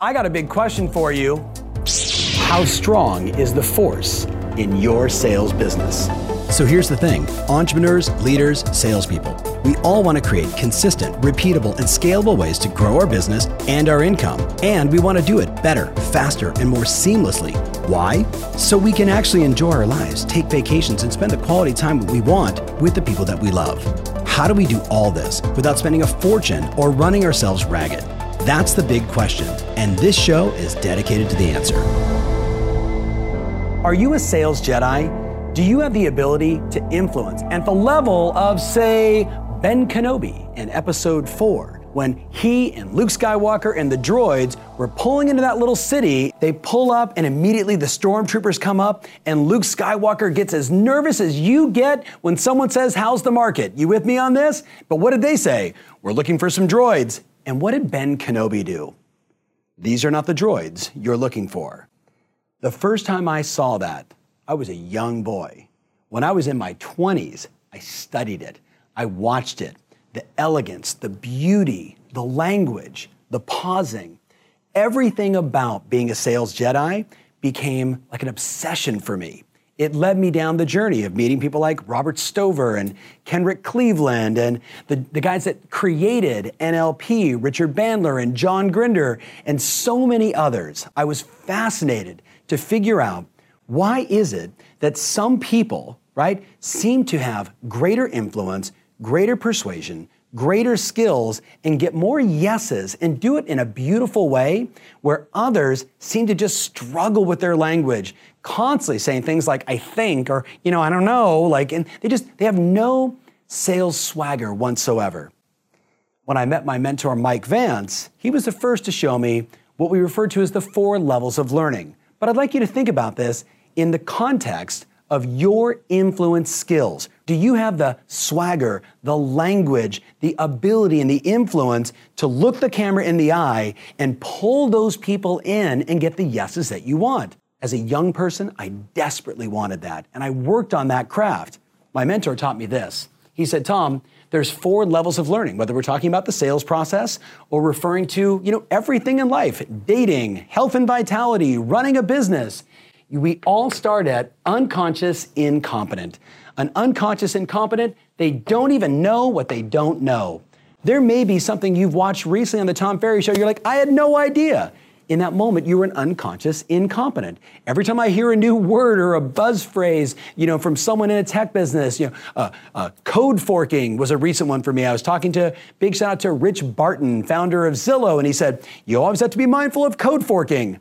I got a big question for you. How strong is the force in your sales business? So here's the thing entrepreneurs, leaders, salespeople, we all want to create consistent, repeatable, and scalable ways to grow our business and our income. And we want to do it better, faster, and more seamlessly. Why? So we can actually enjoy our lives, take vacations, and spend the quality time we want with the people that we love. How do we do all this without spending a fortune or running ourselves ragged? That's the big question, and this show is dedicated to the answer. Are you a sales Jedi? Do you have the ability to influence at the level of, say, Ben Kenobi in episode 4? When he and Luke Skywalker and the droids were pulling into that little city, they pull up and immediately the stormtroopers come up, and Luke Skywalker gets as nervous as you get when someone says, How's the market? You with me on this? But what did they say? We're looking for some droids. And what did Ben Kenobi do? These are not the droids you're looking for. The first time I saw that, I was a young boy. When I was in my 20s, I studied it, I watched it. The elegance, the beauty, the language, the pausing, everything about being a sales Jedi became like an obsession for me it led me down the journey of meeting people like Robert Stover and Kenrick Cleveland and the, the guys that created NLP, Richard Bandler and John Grinder, and so many others. I was fascinated to figure out why is it that some people, right, seem to have greater influence, greater persuasion, greater skills and get more yeses and do it in a beautiful way where others seem to just struggle with their language constantly saying things like i think or you know i don't know like and they just they have no sales swagger whatsoever when i met my mentor mike vance he was the first to show me what we refer to as the four levels of learning but i'd like you to think about this in the context of your influence skills? Do you have the swagger, the language, the ability, and the influence to look the camera in the eye and pull those people in and get the yeses that you want? As a young person, I desperately wanted that, and I worked on that craft. My mentor taught me this. He said, Tom, there's four levels of learning, whether we're talking about the sales process or referring to, you know, everything in life, dating, health and vitality, running a business we all start at unconscious incompetent. An unconscious incompetent, they don't even know what they don't know. There may be something you've watched recently on the Tom Ferry show, you're like, I had no idea. In that moment, you were an unconscious incompetent. Every time I hear a new word or a buzz phrase, you know, from someone in a tech business, you know, uh, uh, code forking was a recent one for me. I was talking to, big shout out to Rich Barton, founder of Zillow, and he said, you always have to be mindful of code forking.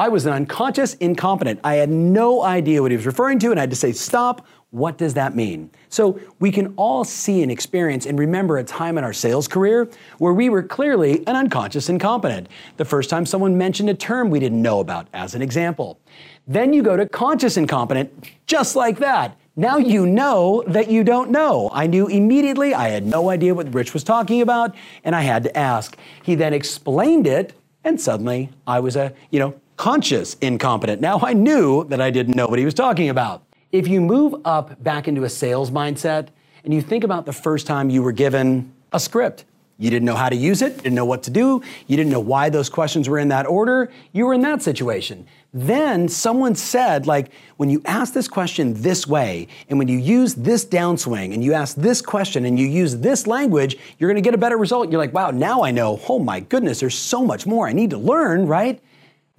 I was an unconscious incompetent. I had no idea what he was referring to, and I had to say, stop. What does that mean? So we can all see and experience and remember a time in our sales career where we were clearly an unconscious incompetent. The first time someone mentioned a term we didn't know about, as an example. Then you go to conscious incompetent, just like that. Now you know that you don't know. I knew immediately, I had no idea what Rich was talking about, and I had to ask. He then explained it, and suddenly I was a, you know, conscious incompetent. Now I knew that I didn't know what he was talking about. If you move up back into a sales mindset and you think about the first time you were given a script, you didn't know how to use it, didn't know what to do, you didn't know why those questions were in that order, you were in that situation. Then someone said, like, when you ask this question this way, and when you use this downswing, and you ask this question, and you use this language, you're gonna get a better result. You're like, wow, now I know, oh my goodness, there's so much more I need to learn, right?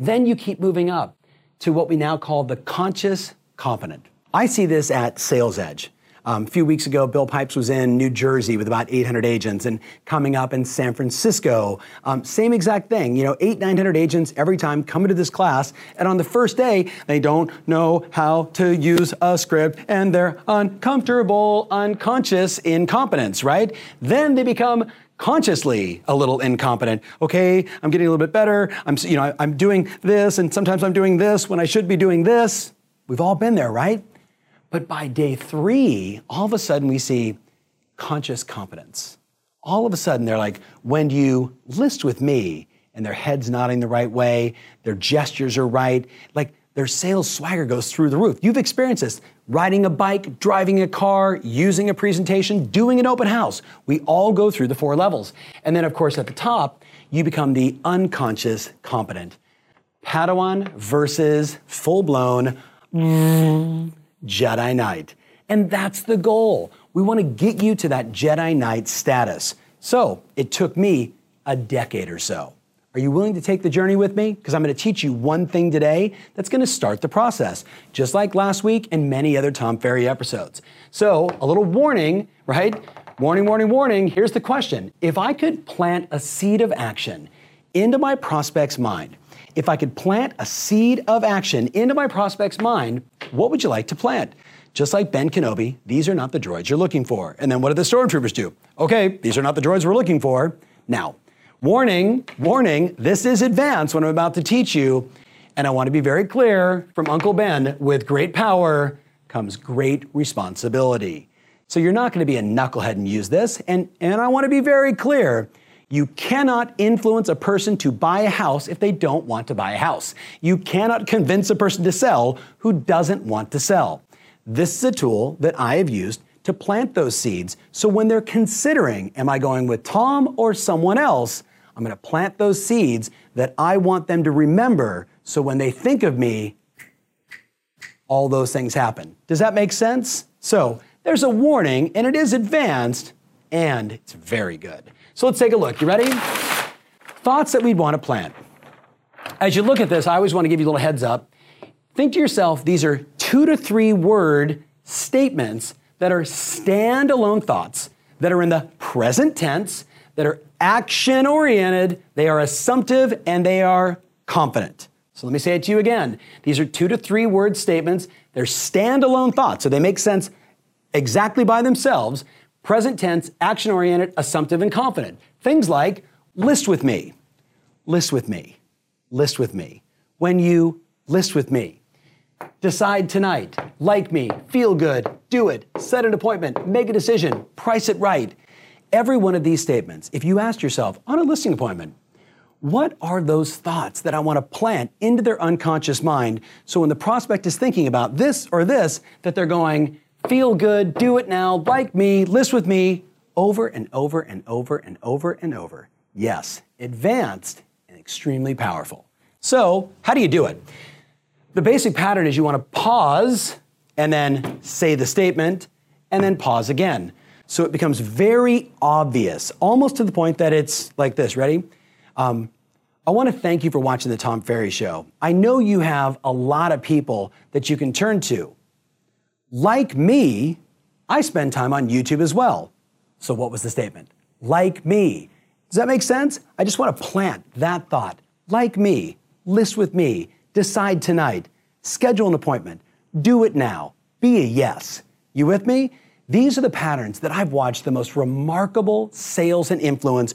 Then you keep moving up to what we now call the conscious competent. I see this at Sales Edge. Um, a few weeks ago, Bill Pipes was in New Jersey with about 800 agents, and coming up in San Francisco, um, same exact thing. You know, eight, 900 agents every time coming to this class, and on the first day, they don't know how to use a script, and they're uncomfortable, unconscious incompetence, right? Then they become consciously a little incompetent. Okay, I'm getting a little bit better. I'm, you know, I'm doing this, and sometimes I'm doing this when I should be doing this. We've all been there, right? But by day three, all of a sudden we see conscious competence. All of a sudden they're like, when you list with me, and their head's nodding the right way, their gestures are right, like their sales swagger goes through the roof. You've experienced this riding a bike, driving a car, using a presentation, doing an open house. We all go through the four levels. And then, of course, at the top, you become the unconscious competent. Padawan versus full blown Jedi Knight. And that's the goal. We want to get you to that Jedi Knight status. So it took me a decade or so. Are you willing to take the journey with me? Because I'm going to teach you one thing today that's going to start the process, just like last week and many other Tom Ferry episodes. So, a little warning, right? Warning, warning, warning. Here's the question If I could plant a seed of action into my prospect's mind, if I could plant a seed of action into my prospect's mind, what would you like to plant? Just like Ben Kenobi, these are not the droids you're looking for. And then what do the stormtroopers do? Okay, these are not the droids we're looking for. Now, Warning, warning, this is advanced what I'm about to teach you. And I want to be very clear from Uncle Ben with great power comes great responsibility. So you're not going to be a knucklehead and use this. And, and I want to be very clear. You cannot influence a person to buy a house if they don't want to buy a house. You cannot convince a person to sell who doesn't want to sell. This is a tool that I have used to plant those seeds. So when they're considering, am I going with Tom or someone else? I'm going to plant those seeds that I want them to remember so when they think of me, all those things happen. Does that make sense? So there's a warning, and it is advanced, and it's very good. So let's take a look. You ready? Thoughts that we'd want to plant. As you look at this, I always want to give you a little heads up. Think to yourself, these are two to three word statements that are standalone thoughts that are in the present tense that are action oriented, they are assumptive, and they are confident. So let me say it to you again. These are two to three word statements. They're standalone thoughts, so they make sense exactly by themselves. Present tense, action oriented, assumptive, and confident. Things like list with me, list with me, list with me. When you list with me, decide tonight, like me, feel good, do it, set an appointment, make a decision, price it right. Every one of these statements, if you asked yourself on a listing appointment, what are those thoughts that I want to plant into their unconscious mind so when the prospect is thinking about this or this, that they're going, feel good, do it now, like me, list with me, over and over and over and over and over. Yes, advanced and extremely powerful. So, how do you do it? The basic pattern is you want to pause and then say the statement and then pause again. So it becomes very obvious, almost to the point that it's like this. Ready? Um, I want to thank you for watching the Tom Ferry Show. I know you have a lot of people that you can turn to. Like me, I spend time on YouTube as well. So, what was the statement? Like me. Does that make sense? I just want to plant that thought. Like me, list with me, decide tonight, schedule an appointment, do it now, be a yes. You with me? These are the patterns that I've watched the most remarkable sales and influence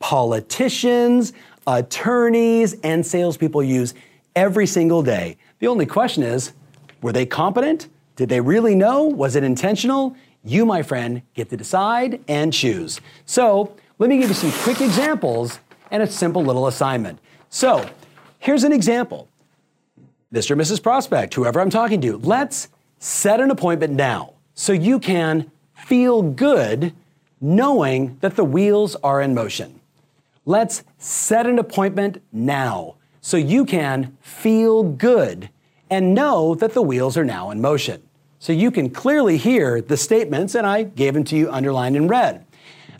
politicians, attorneys, and salespeople use every single day. The only question is were they competent? Did they really know? Was it intentional? You, my friend, get to decide and choose. So, let me give you some quick examples and a simple little assignment. So, here's an example Mr. and Mrs. Prospect, whoever I'm talking to, let's set an appointment now so you can feel good knowing that the wheels are in motion. Let's set an appointment now so you can feel good and know that the wheels are now in motion. So you can clearly hear the statements, and I gave them to you underlined in red.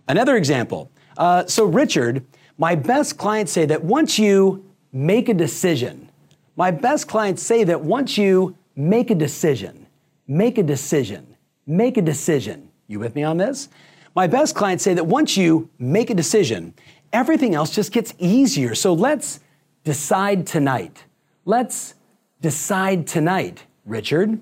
Another example. Uh, so, Richard, my best clients say that once you make a decision, my best clients say that once you make a decision, make a decision, make a decision. You with me on this? My best clients say that once you make a decision, everything else just gets easier. So let's decide tonight. Let's decide tonight, Richard.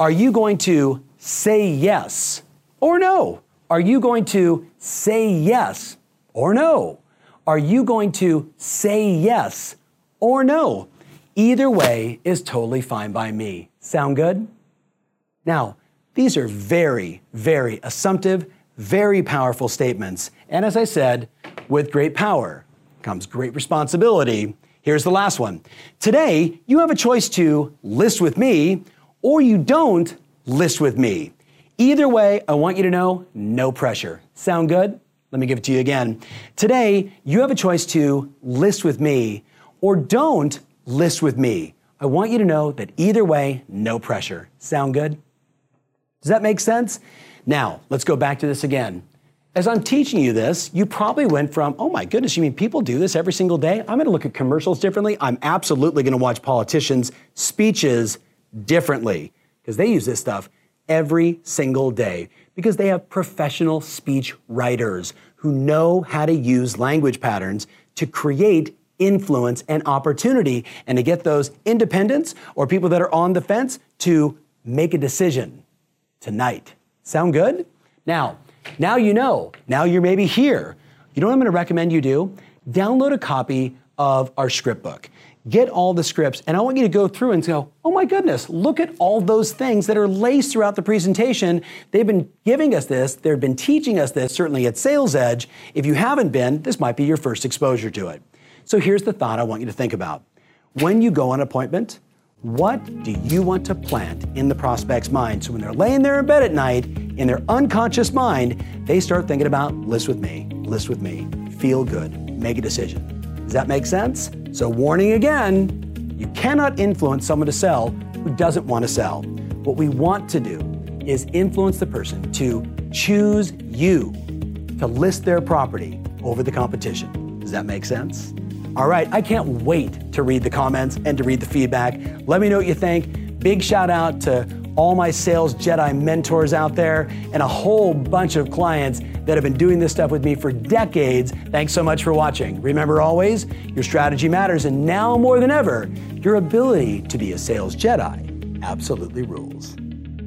Are you going to say yes or no? Are you going to say yes or no? Are you going to say yes or no? Either way is totally fine by me. Sound good? Now, these are very, very assumptive, very powerful statements. And as I said, with great power comes great responsibility. Here's the last one. Today, you have a choice to list with me or you don't list with me. Either way, I want you to know no pressure. Sound good? Let me give it to you again. Today, you have a choice to list with me or don't list with me. I want you to know that either way, no pressure. Sound good? Does that make sense? Now, let's go back to this again. As I'm teaching you this, you probably went from, oh my goodness, you mean people do this every single day? I'm going to look at commercials differently. I'm absolutely going to watch politicians' speeches differently because they use this stuff every single day because they have professional speech writers who know how to use language patterns to create influence and opportunity and to get those independents or people that are on the fence to make a decision tonight. Sound good? Now, now you know. Now you're maybe here. You know what I'm going to recommend you do? Download a copy of our script book get all the scripts, and I want you to go through and go, oh my goodness, look at all those things that are laced throughout the presentation. They've been giving us this, they've been teaching us this, certainly at Sales Edge. If you haven't been, this might be your first exposure to it. So here's the thought I want you to think about. When you go on appointment, what do you want to plant in the prospect's mind? So when they're laying there in bed at night, in their unconscious mind, they start thinking about list with me, list with me, feel good, make a decision. Does that make sense? So, warning again you cannot influence someone to sell who doesn't want to sell. What we want to do is influence the person to choose you to list their property over the competition. Does that make sense? All right, I can't wait to read the comments and to read the feedback. Let me know what you think. Big shout out to all my sales Jedi mentors out there and a whole bunch of clients that have been doing this stuff with me for decades. Thanks so much for watching. Remember always, your strategy matters, and now more than ever, your ability to be a sales Jedi absolutely rules.